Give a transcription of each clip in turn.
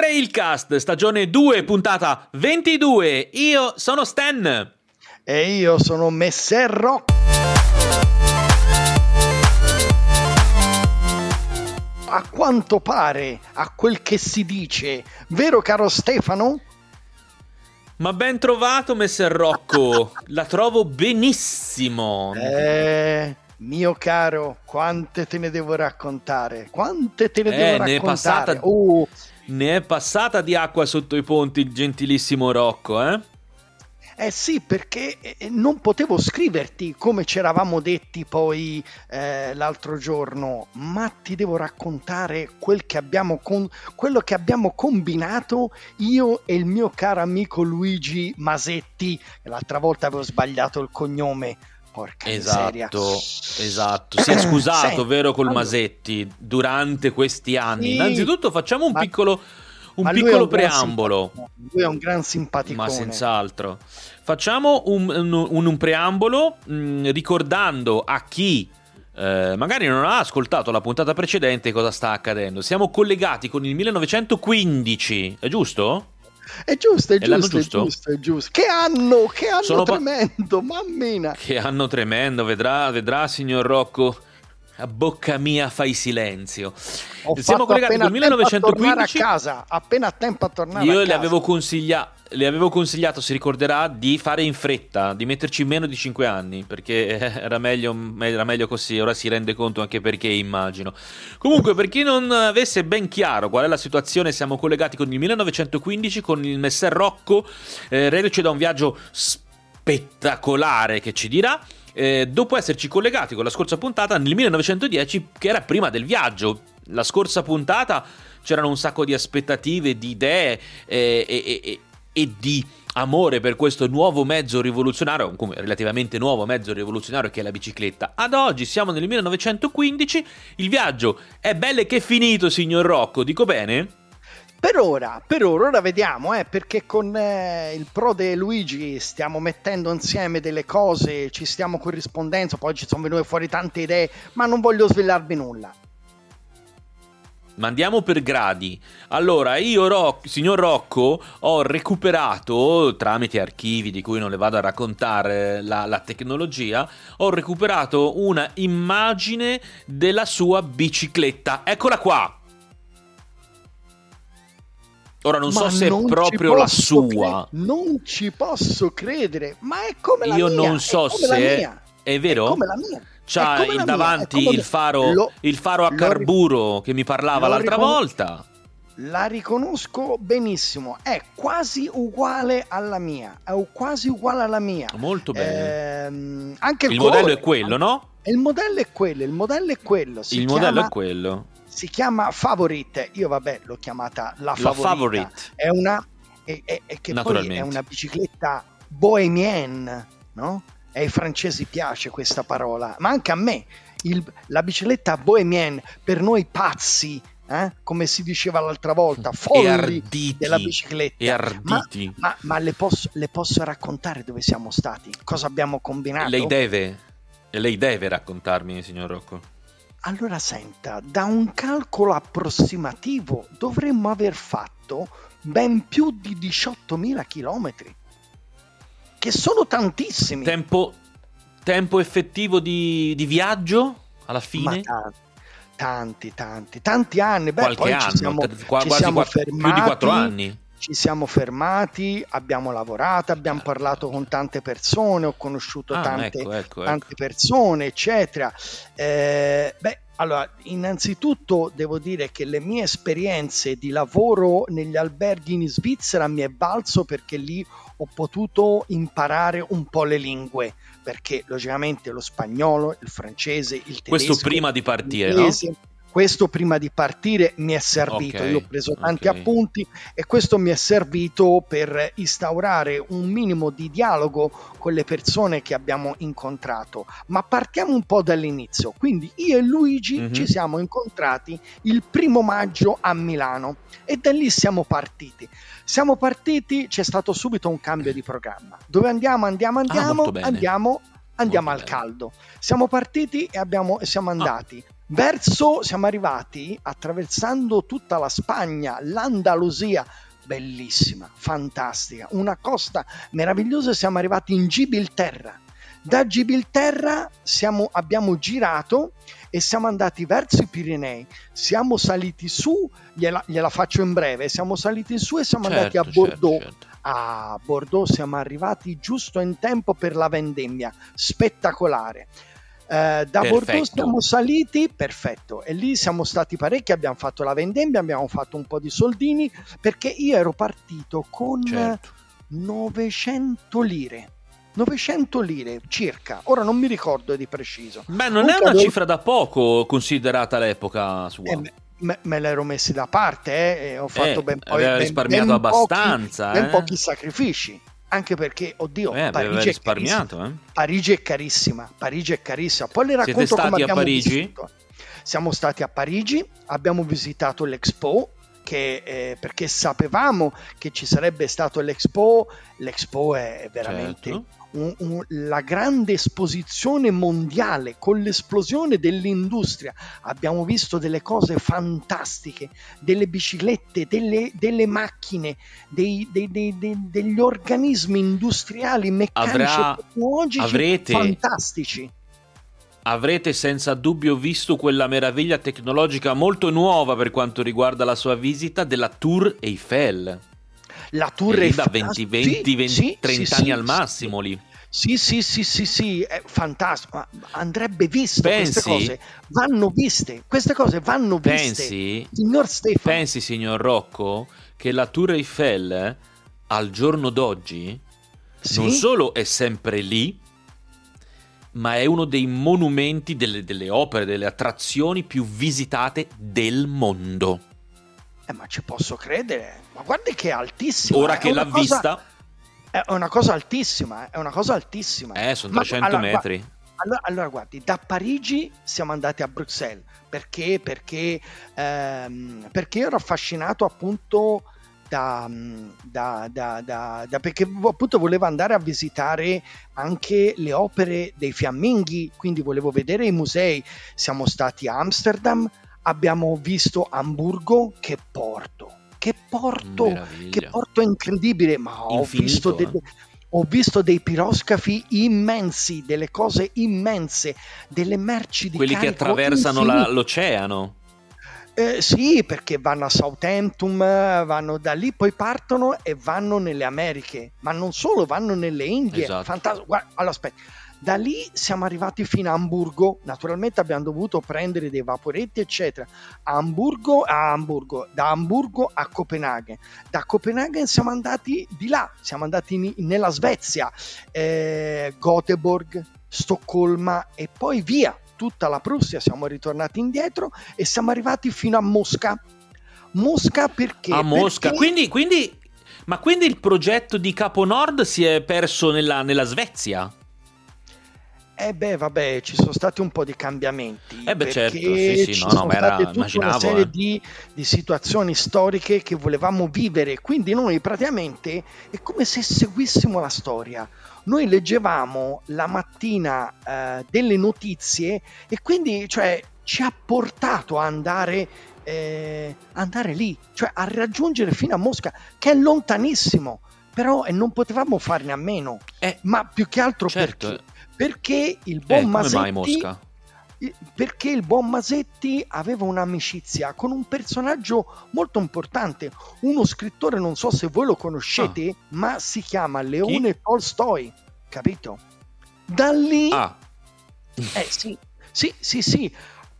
Trailcast, stagione 2, puntata 22. Io sono Stan. E io sono Messer Rock. A quanto pare, a quel che si dice, vero caro Stefano? Ma ben trovato, Messer Rocco. La trovo benissimo. Eh, mio caro, quante te ne devo raccontare? Quante te ne Eh, devo ne è raccontare? passata- Oh, Ne è passata di acqua sotto i ponti il gentilissimo Rocco, eh? Eh sì, perché eh, non potevo scriverti come ci eravamo detti poi eh, l'altro giorno, ma ti devo raccontare quel che abbiamo con- quello che abbiamo combinato io e il mio caro amico Luigi Masetti. L'altra volta avevo sbagliato il cognome. Porca miseria. Esatto, esatto. Si è scusato, Senti, vero, col allora- Masetti durante questi anni. Sì, Innanzitutto facciamo un ma- piccolo, un piccolo un preambolo. Lui è un gran simpaticone. Ma senz'altro. Facciamo un, un- un- un preambolo mh, ricordando a chi eh, magari non ha ascoltato la puntata precedente cosa sta accadendo. Siamo collegati con il 1915, è giusto? È giusto, è È l'anno giusto, è giusto? giusto, è giusto. Che anno, che anno Sono pa- tremendo, mammina. Che anno tremendo, vedrà, vedrà signor Rocco. A bocca mia fai silenzio. Ho Siamo collegati col tempo a tornare 1915. a casa, appena tempo a tornare a Io casa. le avevo, consiglia- le avevo consigliato, si ricorderà, di fare in fretta, di metterci meno di 5 anni, perché era meglio, era meglio così, ora si rende conto anche perché immagino. Comunque, per chi non avesse ben chiaro qual è la situazione, siamo collegati con il 1915, con il Messer Rocco, eh, reduce da un viaggio spettacolare che ci dirà. Eh, dopo esserci collegati con la scorsa puntata nel 1910, che era prima del viaggio. La scorsa puntata c'erano un sacco di aspettative, di idee eh, e, e- e- di amore per questo nuovo mezzo rivoluzionario, come relativamente nuovo mezzo rivoluzionario che è la bicicletta. Ad oggi siamo nel 1915, il viaggio è bello che è finito, signor Rocco, dico bene? Per ora, per ora, ora vediamo, eh, perché con eh, il prode Luigi stiamo mettendo insieme delle cose, ci stiamo corrispondendo, poi ci sono venute fuori tante idee, ma non voglio svelarvi nulla. Ma andiamo per gradi. Allora, io, Roc- signor Rocco, ho recuperato, tramite archivi di cui non le vado a raccontare la, la tecnologia, ho recuperato una immagine della sua bicicletta. Eccola qua! Ora non so Ma se è non ci proprio la sua. cre- non ci posso credere, ma è come la Io mia. non so è se è-. È vero? È come la mia. C'ha È mia, davanti è come- il faro, Lo- il faro a carburo che mi parlava l'altra ricon- volta. La riconosco benissimo, è quasi uguale alla mia, è quasi uguale alla mia. Molto bene. Ehm, anche il, il colore- modello è quello, no? Il modello è quello, il modello è quello. Si il modello è quello. Si chiama Favorite, io vabbè l'ho chiamata la La. Favorite. È una, è, è- è che poi è una bicicletta bohemienne, no? E ai francesi piace questa parola, ma anche a me. Il- la bicicletta bohemienne, per noi pazzi, eh? come si diceva l'altra volta, folli della bicicletta. Arditi. Ma, ma le, posso, le posso raccontare dove siamo stati? Cosa abbiamo combinato? Lei deve, lei deve raccontarmi, signor Rocco. Allora senta, da un calcolo approssimativo dovremmo aver fatto ben più di 18.000 chilometri, che sono tantissimi. Tempo, tempo effettivo di, di viaggio alla fine? tanti, tanti, tanti, tanti anni. Beh, Qualche anno, ci siamo, quasi siamo quattro- più di fermati, quattro anni. Ci siamo fermati, abbiamo lavorato, abbiamo parlato con tante persone, ho conosciuto Ah, tante, ecco, ecco, tante ecco. persone, eccetera. Eh, beh, allora, innanzitutto devo dire che le mie esperienze di lavoro negli alberghi in Svizzera mi è valso perché lì ho potuto imparare un po' le lingue, perché logicamente lo spagnolo, il francese, il tedesco, Questo prima di partire, no? Questo prima di partire mi è servito, Ok, io ho preso tanti ok. appunti e questo mi è servito per instaurare un minimo di dialogo con le persone che abbiamo incontrato. Ma partiamo un po' dall'inizio. Quindi io e Luigi Mhm. ci siamo incontrati il primo maggio a Milano e da lì siamo partiti. Siamo partiti, c'è stato subito un cambio di programma. Dove andiamo? Andiamo, andiamo, Ah, bene. Andiamo al caldo. Siamo partiti e, abbiamo, e siamo ah. andati. Ah. Verso, siamo arrivati attraversando tutta la Spagna, l'Andalusia, bellissima, fantastica, una costa meravigliosa. Siamo arrivati in Gibilterra. Da Gibilterra siamo, abbiamo girato e siamo andati verso i Pirenei. Siamo saliti su, gliela, gliela faccio in breve, siamo saliti su e siamo certo, andati a certo, Bordeaux. Certo, certo. A Bordeaux siamo arrivati giusto in tempo per la vendemmia, spettacolare. Eh, da perfetto. Bordeaux siamo saliti, perfetto, e lì siamo stati parecchi, abbiamo fatto la vendemmia, abbiamo fatto un po' di soldini, perché io ero partito con certo. 900 lire. 900 lire circa, ora non mi ricordo di preciso. Beh, non Comunque è una cifra da poco considerata all'epoca sua. Eh, me, me l'ero messi da parte eh, e ho fatto eh, ben poi ben, risparmiato ben abbastanza pochi, eh. ben pochi sacrifici anche perché, oddio, eh, Parigi, è eh. Parigi è carissima. Parigi è carissima. Poi le racconto Siete stati come a Parigi? Siamo stati a Parigi, abbiamo visitato l'Expo, che, eh, perché sapevamo che ci sarebbe stato l'Expo. L'Expo è veramente certo un, un, la grande esposizione mondiale con l'esplosione dell'industria. Abbiamo visto delle cose fantastiche, delle biciclette, delle, delle macchine, dei, dei, dei, degli organismi industriali, meccanici Avrà, tecnologici avrete, fantastici. Avrete senza dubbio visto quella meraviglia tecnologica molto nuova per quanto riguarda la sua visita della Tour Eiffel la Tour Eiffel da 20, 20, sì, 20 sì, 30 sì, anni al massimo lì. Sì, sì, sì, sì, sì, è fantastico. Andrebbe visto Pensi? queste cose. Vanno viste. Queste cose vanno viste. Pensi? Signor Stefano. Pensi, signor Rocco, che la Tour Eiffel al giorno d'oggi sì? non solo è sempre lì, ma è uno dei monumenti, delle, delle opere, delle attrazioni più visitate del mondo. Eh, ma ci posso credere. Ma guarda che è altissima. Ora che l'ha cosa... vista è una cosa altissima, è una cosa altissima. Eh, sono 300 allora, metri. Allora, allora, guardi, da Parigi siamo andati a Bruxelles perché? Perché, ehm, perché ero affascinato appunto da, da, da, da, perché appunto volevo andare a visitare anche le opere dei fiamminghi, quindi volevo vedere i musei. Siamo stati a Amsterdam, abbiamo visto Amburgo, che porto che porto, che porto incredibile, ma ho visto, delle, eh. ho visto dei piroscafi immensi, delle cose immense, delle merci di Quelli che attraversano la, l'oceano. Eh, sì, perché vanno a Southampton, vanno da lì, poi partono e vanno nelle Americhe, ma non solo, vanno nelle Indie. Esatto. Fantastico. Guarda, allora, aspetta da lì siamo arrivati fino a Hamburgo, naturalmente abbiamo dovuto prendere dei vaporetti eccetera. A Hamburgo, a Hamburgo, da Hamburgo a Copenaghen. Da Copenaghen siamo andati di là, siamo andati in, nella Svezia, eh, Göteborg, Stoccolma e poi via tutta la Prussia, siamo ritornati indietro e siamo arrivati fino a Mosca. Mosca perché? A Mosca, perché... Quindi, quindi, ma quindi il progetto di Capo Nord si è perso nella, nella Svezia? Eh beh, vabbè, ci sono stati un po' di cambiamenti. Eh beh, certo, sì, sì, no, no, ma era, tutta una serie eh. di, di, situazioni storiche che volevamo vivere, quindi noi praticamente è come se seguissimo la storia. Noi leggevamo la mattina eh, delle notizie e quindi cioè, ci ha portato a andare, eh, andare lì, cioè a raggiungere fino a Mosca, che è lontanissimo, però non potevamo farne a meno. Eh, ma più che altro certo. perché perché il buon eh, Masetti perché il buon Masetti aveva un'amicizia con un personaggio molto importante, uno scrittore, non so se voi lo conoscete, ah. ma si chiama Leone Chi? Tolstoi, capito? Da lì... Ah. Eh sì, sì, sì, sì,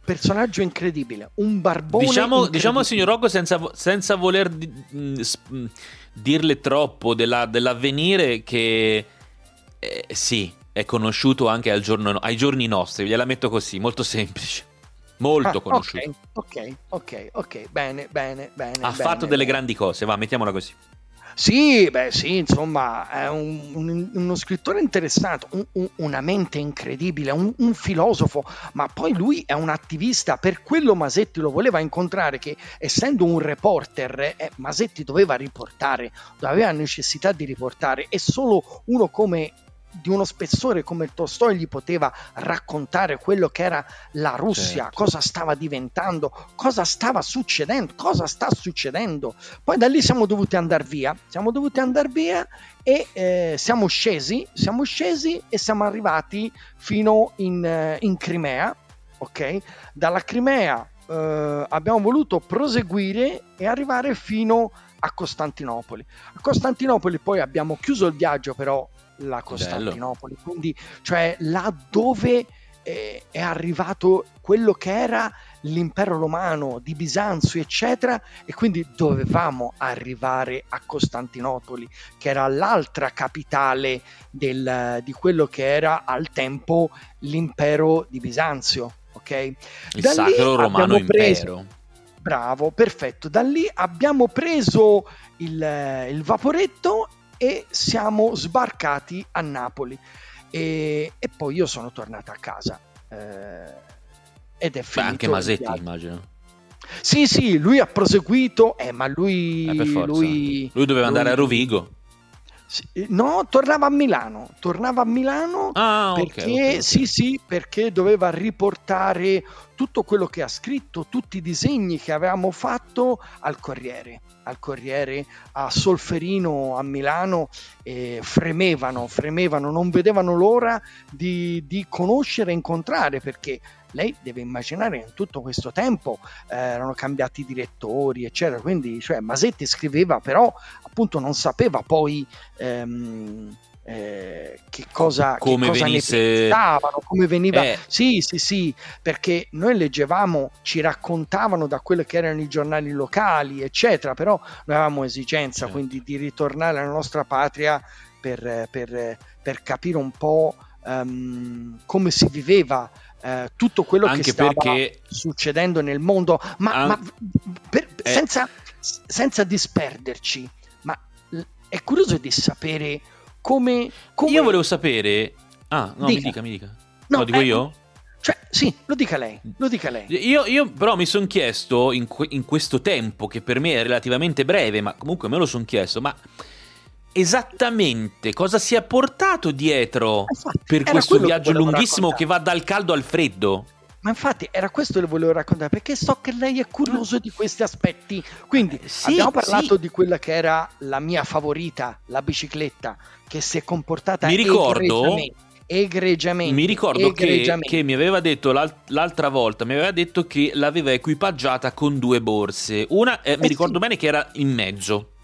personaggio incredibile, un barbone Diciamo, diciamo signor Rocco, senza, senza voler di, mh, mm, dirle troppo della, dell'avvenire che... Eh, sì, è conosciuto anche giorno, ai giorni nostri, gliela metto così, molto semplice. Molto ah, conosciuto. Ok, ok, ok, bene, bene, bene. Ha bene, fatto bene. delle grandi cose, va, mettiamola così. Sì, beh, sì, insomma, è un, un, uno scrittore interessante, un, una mente incredibile, un, filosofo, ma poi lui è un attivista, per quello Masetti lo voleva incontrare, che essendo un reporter, eh, Masetti doveva riportare, aveva necessità di riportare, e solo uno come di uno spessore come Tolstoi gli poteva raccontare quello che era la Russia, certo. cosa stava diventando, cosa stava succedendo, cosa sta succedendo. Poi da lì siamo dovuti andare via, siamo dovuti andare via e eh, siamo scesi, siamo scesi e siamo arrivati fino in, eh, in Crimea, ok? Dalla Crimea eh, abbiamo voluto proseguire e arrivare fino a Costantinopoli. A Costantinopoli poi abbiamo chiuso il viaggio però la Costantinopoli, Bello. quindi cioè là dove eh, è arrivato quello che era l'impero romano di Bisanzio, eccetera, e quindi dovevamo arrivare a Costantinopoli, che era l'altra capitale del, di quello che era al tempo l'impero di Bisanzio. Ok? Il da Sacro Romano preso, Impero. Bravo, perfetto. Da lì abbiamo preso il, il vaporetto e siamo sbarcati a Napoli. E, e, poi io sono tornato a casa. Eh, ed è finito. Beh, anche Masetti, immagino. Sì, sì, lui ha proseguito, eh, ma lui, eh, lui, lui, doveva lui, andare a Rovigo. No, tornava a Milano, tornava a Milano ah, perché, okay, okay, sì, sì, perché doveva riportare tutto quello che ha scritto, tutti i disegni che avevamo fatto al Corriere, al Corriere a Solferino a Milano, eh, fremevano, fremevano, non vedevano l'ora di, di conoscere e incontrare perché lei deve immaginare in tutto questo tempo eh, erano cambiati i direttori, eccetera. Quindi, cioè, Masetti scriveva, però appunto non sapeva poi. Ehm, eh, che cosa, come che cosa venisse... ne pensavano, come veniva. Eh. Sì, sì, sì, perché noi leggevamo, ci raccontavano da quelli che erano i giornali locali, eccetera, però noi avevamo esigenza certo. quindi di ritornare alla nostra patria per, per, per capire un po' um, come si viveva eh, tutto quello Anche che stava perché... succedendo nel mondo, ma, An... ma per, eh... senza, senza, disperderci. Ma è curioso di sapere come, come... Io volevo sapere... Ah, no, dica. mi dica, mi dica. No, lo dico eh, io? Cioè, sì, lo dica lei, lo dica lei. Io, io però mi sono chiesto in, que- in, questo tempo, che per me è relativamente breve, ma comunque me lo sono chiesto, ma esattamente cosa si è portato dietro infatti, per questo viaggio lunghissimo raccontare. che va dal caldo al freddo. Ma infatti era questo che volevo raccontare perché so che lei è curioso di questi aspetti. Quindi eh, sì, abbiamo parlato sì. di quella che era la mia favorita, la bicicletta, che si è comportata mi ricordo, egregiamente. Mi ricordo egregiamente. Che, che, mi aveva detto l'altra volta, mi aveva detto che l'aveva equipaggiata con due borse. Una, eh, eh mi ricordo sì. bene che era in mezzo.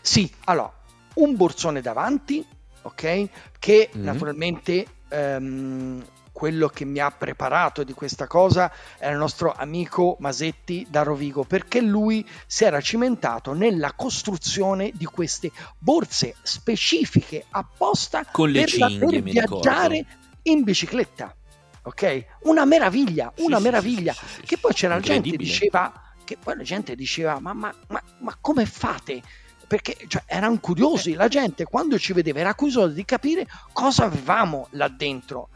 Sì, allora, un borsone davanti, ok? Che mm-hmm. naturalmente ehm, quello che mi ha preparato di questa cosa era il nostro amico Masetti da Rovigo, perché lui si era cimentato nella costruzione di queste borse specifiche apposta Con le per, cinghie, viaggiare in bicicletta. Ok? Una meraviglia, una sì, meraviglia. Sì, sì, che poi c'era la gente che diceva che poi la gente diceva ma, ma, ma, ma come fate? perché cioè, erano curiosi, la gente quando ci vedeva era curiosa di capire cosa avevamo là dentro.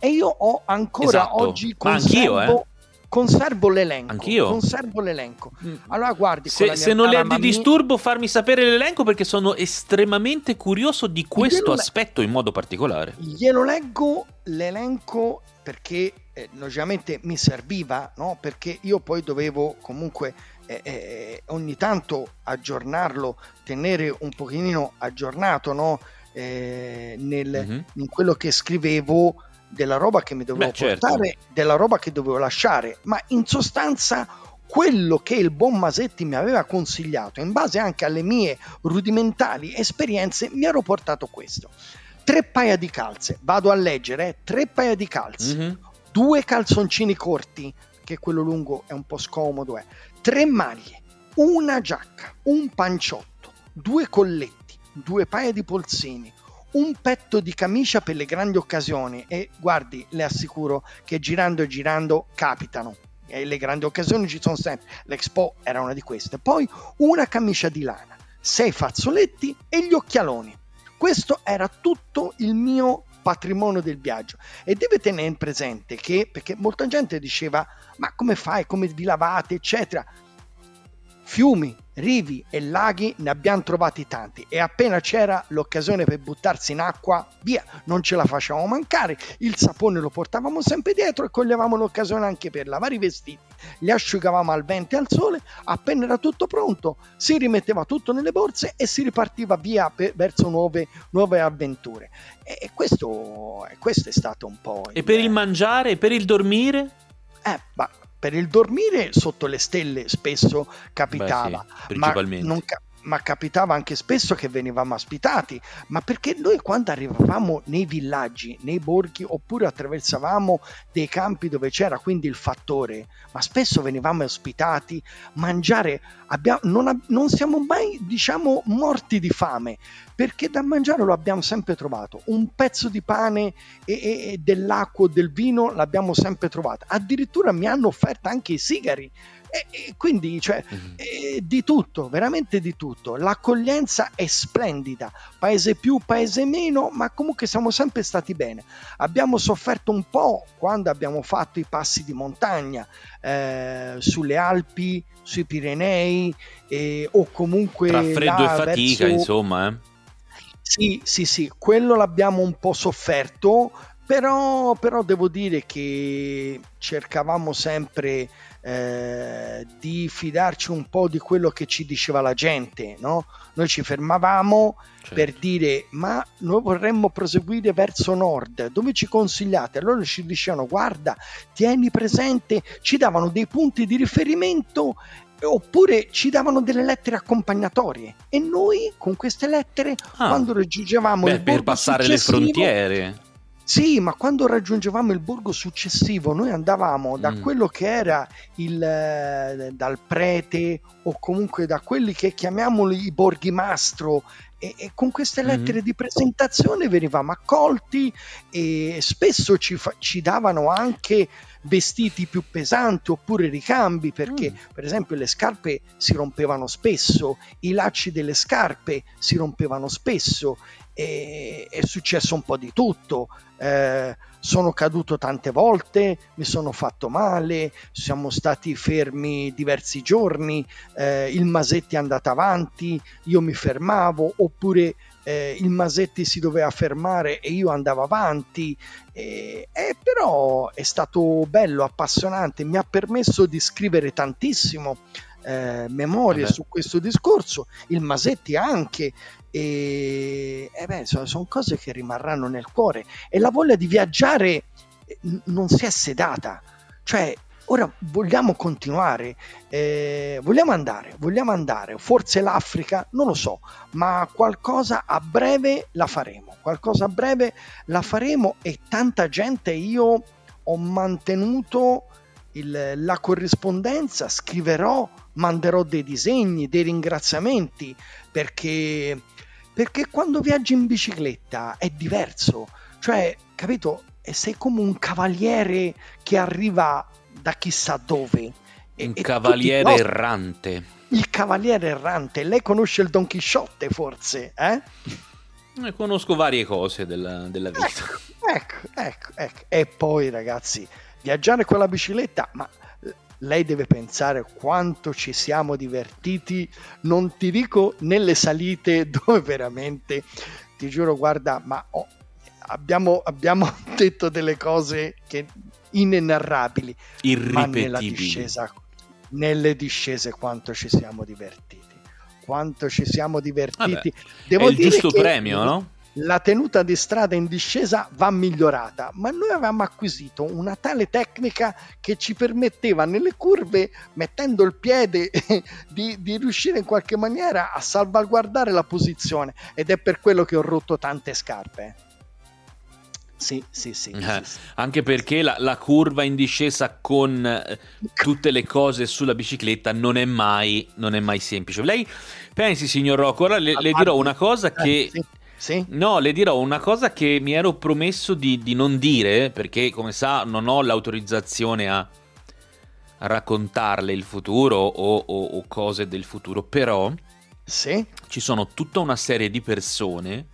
E io ho ancora esatto. oggi conservo, anch'io, eh? conservo l'elenco. Anch'io. Conservo l'elenco. Mm. Allora guardi, se, se non le è di disturbo farmi sapere l'elenco perché sono estremamente curioso di questo aspetto in modo particolare. Glielo leggo l'elenco perché eh, logicamente mi serviva, no? perché io poi dovevo comunque eh, eh, ogni tanto aggiornarlo, tenere un pochino aggiornato no? eh, nel, mm-hmm. in quello che scrivevo della roba che mi dovevo Beh, certo. portare, certo. della roba che dovevo lasciare, ma in sostanza quello che il buon Masetti mi aveva consigliato, in base anche alle mie rudimentali esperienze, mi ero portato questo. Tre paia di calze, vado a leggere, eh, tre paia di calze, mm-hmm. due calzoncini corti, che quello lungo è un po' scomodo, eh tre maglie, una giacca, un panciotto, due colletti, due paia di polsini, un petto di camicia per le grandi occasioni e guardi, le assicuro che girando e girando capitano. E le grandi occasioni ci sono sempre. L'Expo era una di queste. Poi una camicia di lana, sei fazzoletti e gli occhialoni. Questo era tutto il mio patrimonio del viaggio e deve tenere presente che perché molta gente diceva ma come fai come vi lavate eccetera fiumi, rivi e laghi ne abbiamo trovati tanti e appena c'era l'occasione per buttarsi in acqua, via, non ce la facevamo mancare, il sapone lo portavamo sempre dietro e coglievamo l'occasione anche per lavare i vestiti, li asciugavamo al vento e al sole, appena era tutto pronto si rimetteva tutto nelle borse e si ripartiva via per, verso nuove, nuove avventure. E questo, questo, è stato un po'... E il... per il mangiare, e per il dormire? Eh, ma per il dormire sotto le stelle spesso capitava, Beh, sì, ma, non, ma capitava anche spesso che venivamo ospitati, ma perché noi quando arrivavamo nei villaggi, nei borghi oppure attraversavamo dei campi dove c'era quindi il fattore, ma spesso venivamo ospitati, mangiare, abbiamo, non, non siamo mai diciamo morti di fame, perché da mangiare lo abbiamo sempre trovato. Un pezzo di pane e, e, e dell'acqua o del vino l'abbiamo sempre trovato. Addirittura mi hanno offerto anche i sigari. E, e quindi, cioè, mm-hmm. eh, di tutto, veramente di tutto. L'accoglienza è splendida, paese più, paese meno, ma comunque siamo sempre stati bene. Abbiamo sofferto un po' quando abbiamo fatto i passi di montagna eh, sulle Alpi, sui Pirenei, eh, o comunque. Tra freddo e fatica, verso... insomma, eh sì, sì, sì, quello l'abbiamo un po' sofferto, però, però devo dire che cercavamo sempre eh, di fidarci un po' di quello che ci diceva la gente, no? Noi ci fermavamo certo. per dire ma noi vorremmo proseguire verso nord, dove ci consigliate? Allora ci dicevano guarda, tieni presente, ci davano dei punti di riferimento oppure ci davano delle lettere accompagnatorie e noi con queste lettere ah, quando raggiungevamo beh, il per passare le frontiere sì, ma quando raggiungevamo il borgo successivo, noi andavamo da mm. quello che era il eh, dal prete o comunque da quelli che chiamiamoli i borghi mastro e, e con queste lettere mm. di presentazione venivamo accolti e spesso ci, fa- ci davano anche vestiti più pesanti oppure ricambi perché mm. per esempio le scarpe si rompevano spesso, i lacci delle scarpe si rompevano spesso e è successo un po' di tutto. Eh, sono caduto tante volte, mi sono fatto male, siamo stati fermi diversi giorni, eh, il Masetti è andato avanti, io mi fermavo, oppure eh, il Masetti si doveva fermare e io andavo avanti, e, e però è stato bello, appassionante, mi ha permesso di scrivere tantissimo. Eh, memorie Vabbè. su questo discorso, il Masetti anche, e, e beh, sono, sono, cose che rimarranno nel cuore e la voglia di viaggiare eh, non si è sedata, cioè ora vogliamo continuare, eh, vogliamo andare, vogliamo andare, forse l'Africa, non lo so, ma qualcosa a breve la faremo, qualcosa a breve la faremo e tanta gente io ho mantenuto il, la corrispondenza, scriverò, manderò dei disegni, dei ringraziamenti, perché, perché quando viaggi in bicicletta è diverso, cioè, capito? sei come un cavaliere che arriva da chissà dove. Un e, cavaliere e errante. Il cavaliere errante. Lei conosce il Don Chisciotte, forse? Eh? eh conosco varie cose della, della vita. Ecco, ecco, ecco, ecco. E poi, ragazzi, viaggiare con la bicicletta, ma lei deve pensare quanto ci siamo divertiti, non ti dico nelle salite dove veramente, ti giuro, guarda, ma oh, abbiamo, abbiamo detto delle cose che inenarrabili, ma nella discesa, nelle discese quanto ci siamo divertiti. Quanto ci siamo divertiti. Vabbè, Devo è il giusto premio, no? la tenuta di strada in discesa va migliorata, ma noi avevamo acquisito una tale tecnica che ci permetteva nelle curve, mettendo il piede, di, di, riuscire in qualche maniera a salvaguardare la posizione ed è per quello che ho rotto tante scarpe. Sì, sì, sì. Eh, sì, Anche perché la, la, curva in discesa con eh, tutte le cose sulla bicicletta non è mai, non è mai semplice. Lei pensi, signor Rocco, ora le, le dirò una cosa eh, che... Sì sì? No, le dirò una cosa che mi ero promesso di, di non dire, perché come sa non ho l'autorizzazione a, a raccontarle il futuro o, o, o, cose del futuro, però sì? ci sono tutta una serie di persone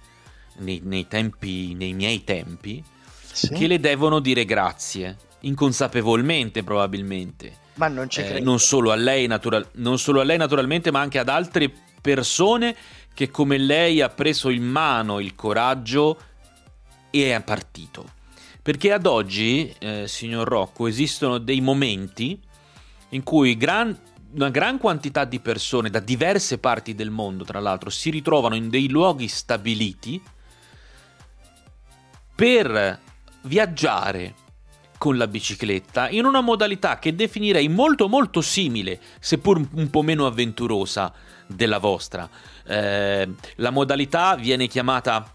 nei, nei, tempi, nei miei tempi sì? che le devono dire grazie, inconsapevolmente probabilmente. Ma non ci eh, non, solo lei, natural- non solo a lei naturalmente, ma anche ad altre persone che come lei ha preso in mano il coraggio e è partito. Perché ad oggi, eh, signor Rocco, esistono dei momenti in cui gran, una gran quantità di persone da diverse parti del mondo, tra l'altro, si ritrovano in dei luoghi stabiliti per viaggiare con la bicicletta in una modalità che definirei molto molto simile, seppur un po' meno avventurosa della vostra. Eh, la modalità viene chiamata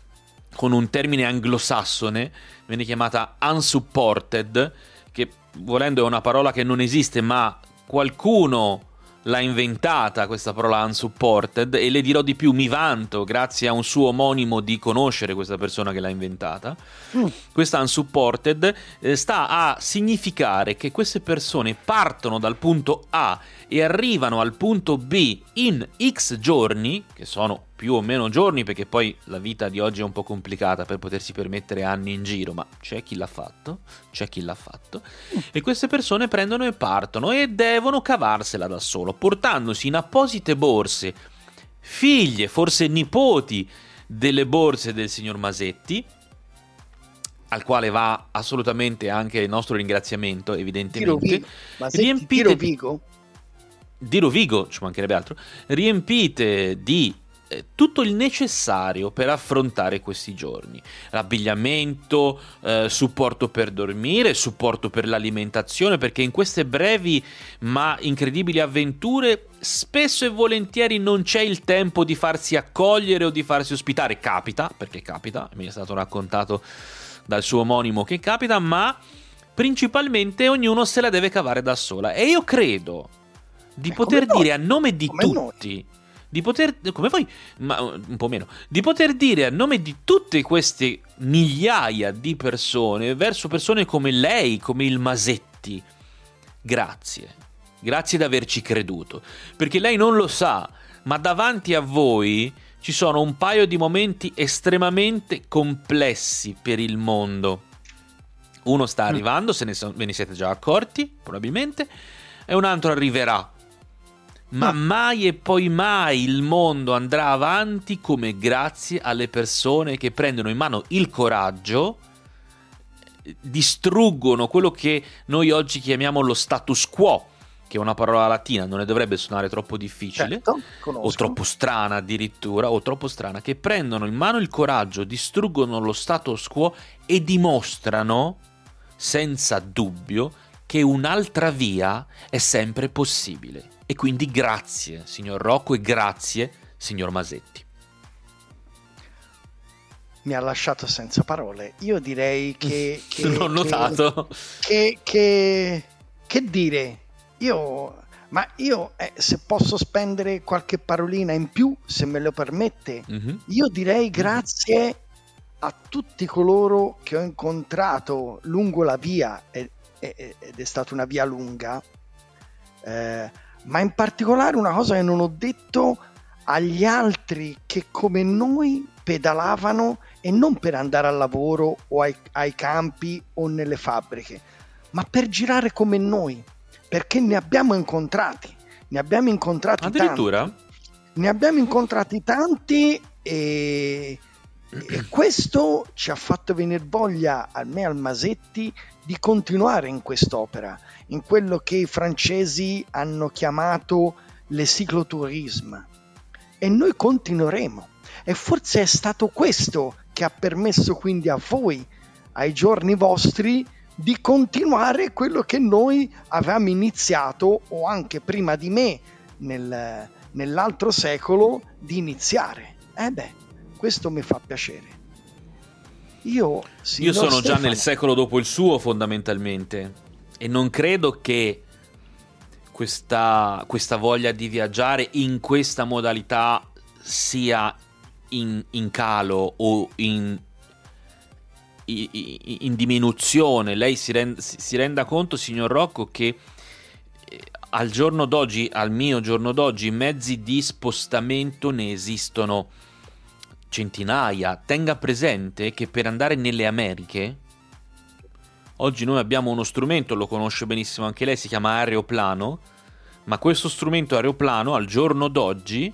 con un termine anglosassone, viene chiamata unsupported, che volendo è una parola che non esiste, ma qualcuno l'ha inventata questa parola unsupported e le dirò di più, mi vanto grazie a un suo omonimo di conoscere questa persona che l'ha inventata. Mm. Questa unsupported eh, sta a significare che queste persone partono dal punto A e arrivano al punto B in X giorni, che sono più o meno giorni perché poi la vita di oggi è un po' complicata per potersi permettere anni in giro, ma c'è chi l'ha fatto, c'è chi l'ha fatto, e queste persone prendono e partono e devono cavarsela da solo, portandosi in apposite borse figlie, forse nipoti delle borse del signor Masetti, al quale va assolutamente anche il nostro ringraziamento, evidentemente. Riempite di Rovigo, ci mancherebbe altro, riempite di tutto il necessario per affrontare questi giorni. L'abbigliamento, eh, supporto per dormire, supporto per l'alimentazione, perché in queste brevi ma incredibili avventure spesso e volentieri non c'è il tempo di farsi accogliere o di farsi ospitare. Capita, perché capita, mi è stato raccontato dal suo omonimo che capita, ma principalmente ognuno se la deve cavare da sola. E io credo di eh, poter dire a nome di tutti... Noi di poter, come voi, ma un po' meno, di poter dire a nome di tutte queste migliaia di persone, verso persone come lei, come il Masetti, grazie. Grazie di averci creduto. Perché lei non lo sa, ma davanti a voi ci sono un paio di momenti estremamente complessi per il mondo. Uno sta mm. arrivando, se ne ve ne siete già accorti, probabilmente, e un altro arriverà ma mai e poi mai il mondo andrà avanti come grazie alle persone che prendono in mano il coraggio, distruggono quello che noi oggi chiamiamo lo status quo, che è una parola latina, non ne dovrebbe suonare troppo difficile, certo, o troppo strana addirittura, o troppo strana, che prendono in mano il coraggio, distruggono lo status quo e dimostrano, senza dubbio, che un'altra via è sempre possibile. E quindi grazie, signor Rocco, e grazie, signor Masetti. Mi ha lasciato senza parole. Io direi che... che non ho notato. Che, che, che, dire? Io... Ma io, eh, se posso spendere qualche parolina in più, se me lo permette, mm-hmm. io direi mhm. grazie a tutti coloro che ho incontrato lungo la via, ed, ed è stata una via lunga, eh, ma in particolare una cosa che non ho detto agli altri che come noi pedalavano e non per andare al lavoro o ai, ai campi o nelle fabbriche, ma per girare come noi, perché ne abbiamo incontrati, ne abbiamo incontrati Addirittura? tanti. Ne abbiamo incontrati tanti e, e questo ci ha fatto venire voglia a me al Masetti di continuare in quest'opera, in quello che i francesi hanno chiamato le ciclotourisme. E noi continueremo. E forse è stato questo che ha permesso quindi a voi, ai giorni vostri, di continuare quello che noi avevamo iniziato, o anche prima di me, nel, nell'altro secolo, di iniziare. Eh beh, questo mi fa piacere. Io, Io sono Stefano... già nel secolo dopo il suo, fondamentalmente. E non credo che questa, questa voglia di viaggiare in questa modalità sia in, in calo o in, in, in diminuzione. Lei si, rend, si, renda conto, signor Rocco, che eh, al giorno d'oggi, al mio giorno d'oggi, mezzi di spostamento ne esistono centinaia. Tenga presente che per andare nelle Americhe Oggi noi abbiamo uno strumento, lo conosce benissimo anche lei, si chiama aeroplano, ma questo strumento aeroplano al giorno d'oggi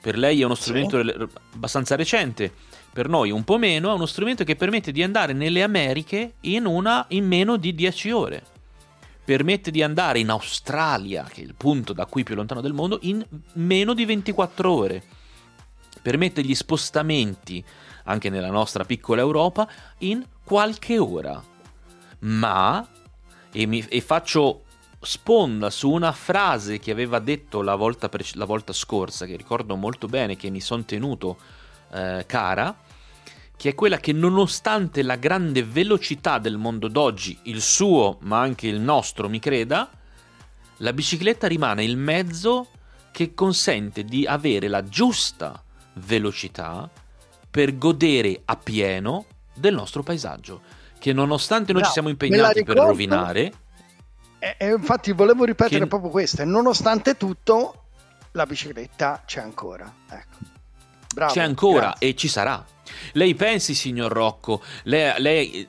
per lei è uno strumento sì. abbastanza recente, per noi un po' meno, è uno strumento che permette di andare nelle Americhe in, una, in meno di 10 ore. Permette di andare in Australia, che è il punto da qui più lontano del mondo, in meno di 24 ore. Permette gli spostamenti, anche nella nostra piccola Europa, in qualche ora. Ma, e, mi, e faccio sponda su una frase che aveva detto la volta, pre- la volta scorsa, che ricordo molto bene, che mi sono tenuto eh, cara, che è quella che nonostante la grande velocità del mondo d'oggi, il suo ma anche il nostro, mi creda, la bicicletta rimane il mezzo che consente di avere la giusta velocità per godere a pieno del nostro paesaggio, che nonostante noi no, ci siamo impegnati per rovinare... E, e infatti volevo ripetere che... proprio questo, nonostante tutto la bicicletta c'è ancora. Ecco. Bravo, c'è ancora grazie. e ci sarà. Lei pensi, signor Rocco, lei, lei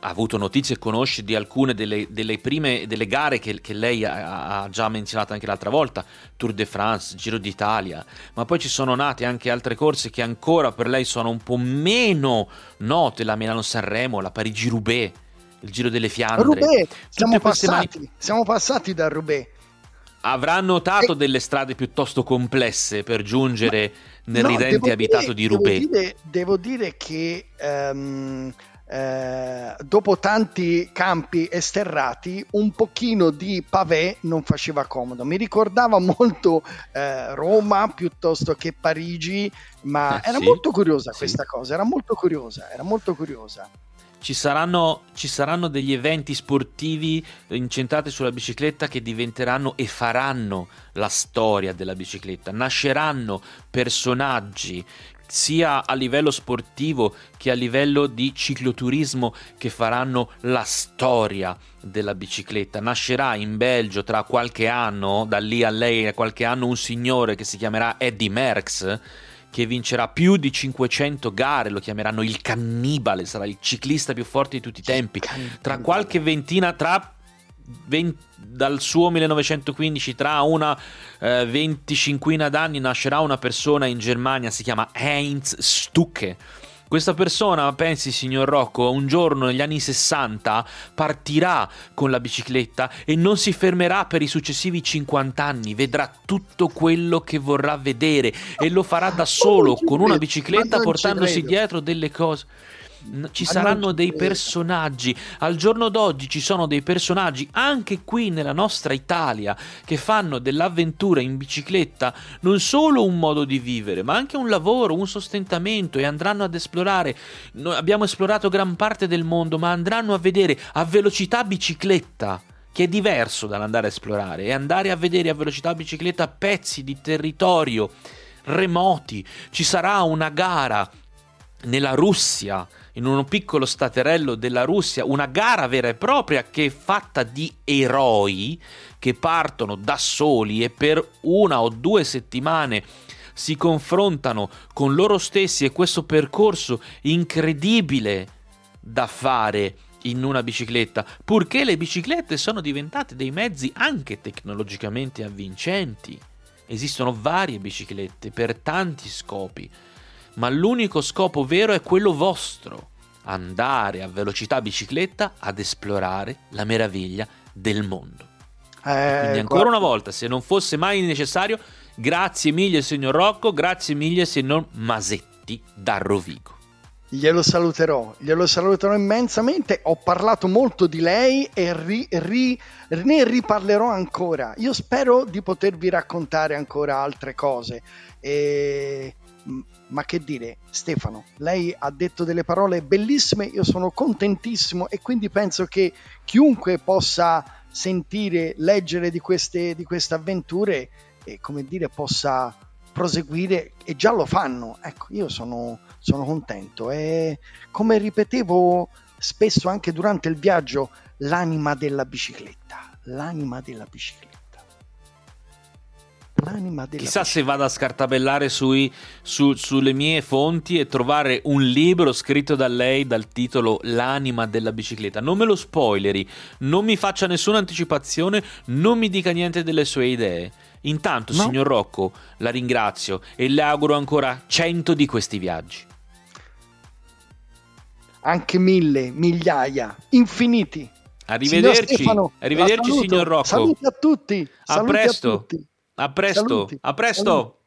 ha, avuto notizie e conosce di alcune delle, delle prime delle gare che, che lei ha, ha, già menzionato anche l'altra volta, Tour de France, Giro d'Italia, ma poi ci sono nate anche altre corse che ancora per lei sono un po' meno note, la Milano-Sanremo, la Parigi-Roubaix, il Giro delle Fiandre. Roubaix, siamo passati, mani... siamo passati da Roubaix avrà notato e... delle strade piuttosto complesse per giungere Ma, nel no, ridente abitato dire, di Roubaix. Devo dire, devo dire che um, eh, dopo tanti campi esterrati, un pochino di pavé non faceva comodo. Mi ricordava molto eh, Roma piuttosto che Parigi, ma eh, era sì, molto curiosa questa sì. cosa, era molto curiosa, era molto curiosa ci saranno, ci saranno degli eventi sportivi incentrati sulla bicicletta che diventeranno e faranno la storia della bicicletta. Nasceranno personaggi sia a livello sportivo che a livello di cicloturismo che faranno la storia della bicicletta. Nascerà in Belgio tra qualche anno, da lì a lei a qualche anno, un signore che si chiamerà Eddie Merckx che vincerà più di 500 gare, lo chiameranno il cannibale, sarà il ciclista più forte di tutti i tempi. Tra qualche ventina, tra 20, dal suo 1915, tra una eh, 25 d'anni, nascerà una persona in Germania, si chiama Heinz Stucke questa persona, pensi signor Rocco, un giorno negli anni 60 partirà con la bicicletta e non si fermerà per i successivi 50 anni, vedrà tutto quello che vorrà vedere e lo farà da solo con una bicicletta portandosi dietro delle cose ci saranno dei personaggi. Al giorno d'oggi ci sono dei personaggi anche qui nella nostra Italia che fanno dell'avventura in bicicletta non solo un modo di vivere, ma anche un lavoro, un sostentamento e andranno ad esplorare. Noi abbiamo esplorato gran parte del mondo, ma andranno a vedere a velocità bicicletta che è diverso dall'andare a esplorare, e andare a vedere a velocità bicicletta pezzi di territorio remoti. Ci sarà una gara nella Russia in un piccolo staterello della Russia, una gara vera e propria che è fatta di eroi che partono da soli e per una o due settimane si confrontano con loro stessi e questo percorso incredibile da fare in una bicicletta, purché le biciclette sono diventate dei mezzi anche tecnologicamente avvincenti. Esistono varie biciclette per tanti scopi ma l'unico scopo vero è quello vostro, andare a velocità bicicletta ad esplorare la meraviglia del mondo. Eh, Quindi ancora guarda. una volta, se non fosse mai necessario, grazie mille signor Rocco, grazie mille signor Masetti da Rovigo. Glielo saluterò, glielo saluterò immensamente. Ho parlato molto di lei e ri, ri, ne riparlerò ancora. Io spero di potervi raccontare ancora altre cose. E ma che dire, Stefano, lei ha detto delle parole bellissime, io sono contentissimo e quindi penso che chiunque possa sentire, leggere di queste, di queste avventure e come dire possa proseguire e già lo fanno. Ecco, io sono, sono contento e come ripetevo spesso anche durante il viaggio, l'anima della bicicletta, l'anima della bicicletta. L'anima della Chissà se vado a scartabellare sui- su- sulle mie fonti e trovare un libro scritto da lei dal titolo L'anima della bicicletta. Non me lo spoileri, non mi faccia nessuna anticipazione, non mi dica niente delle sue idee. Intanto, No. signor Rocco, la ringrazio e le auguro ancora cento di questi viaggi. Anche mille, migliaia, infiniti. Arrivederci, Signor Stefano, arrivederci signor Rocco. Saluti a tutti. A presto. tutti. A presto, Saluti. a presto. Saluti.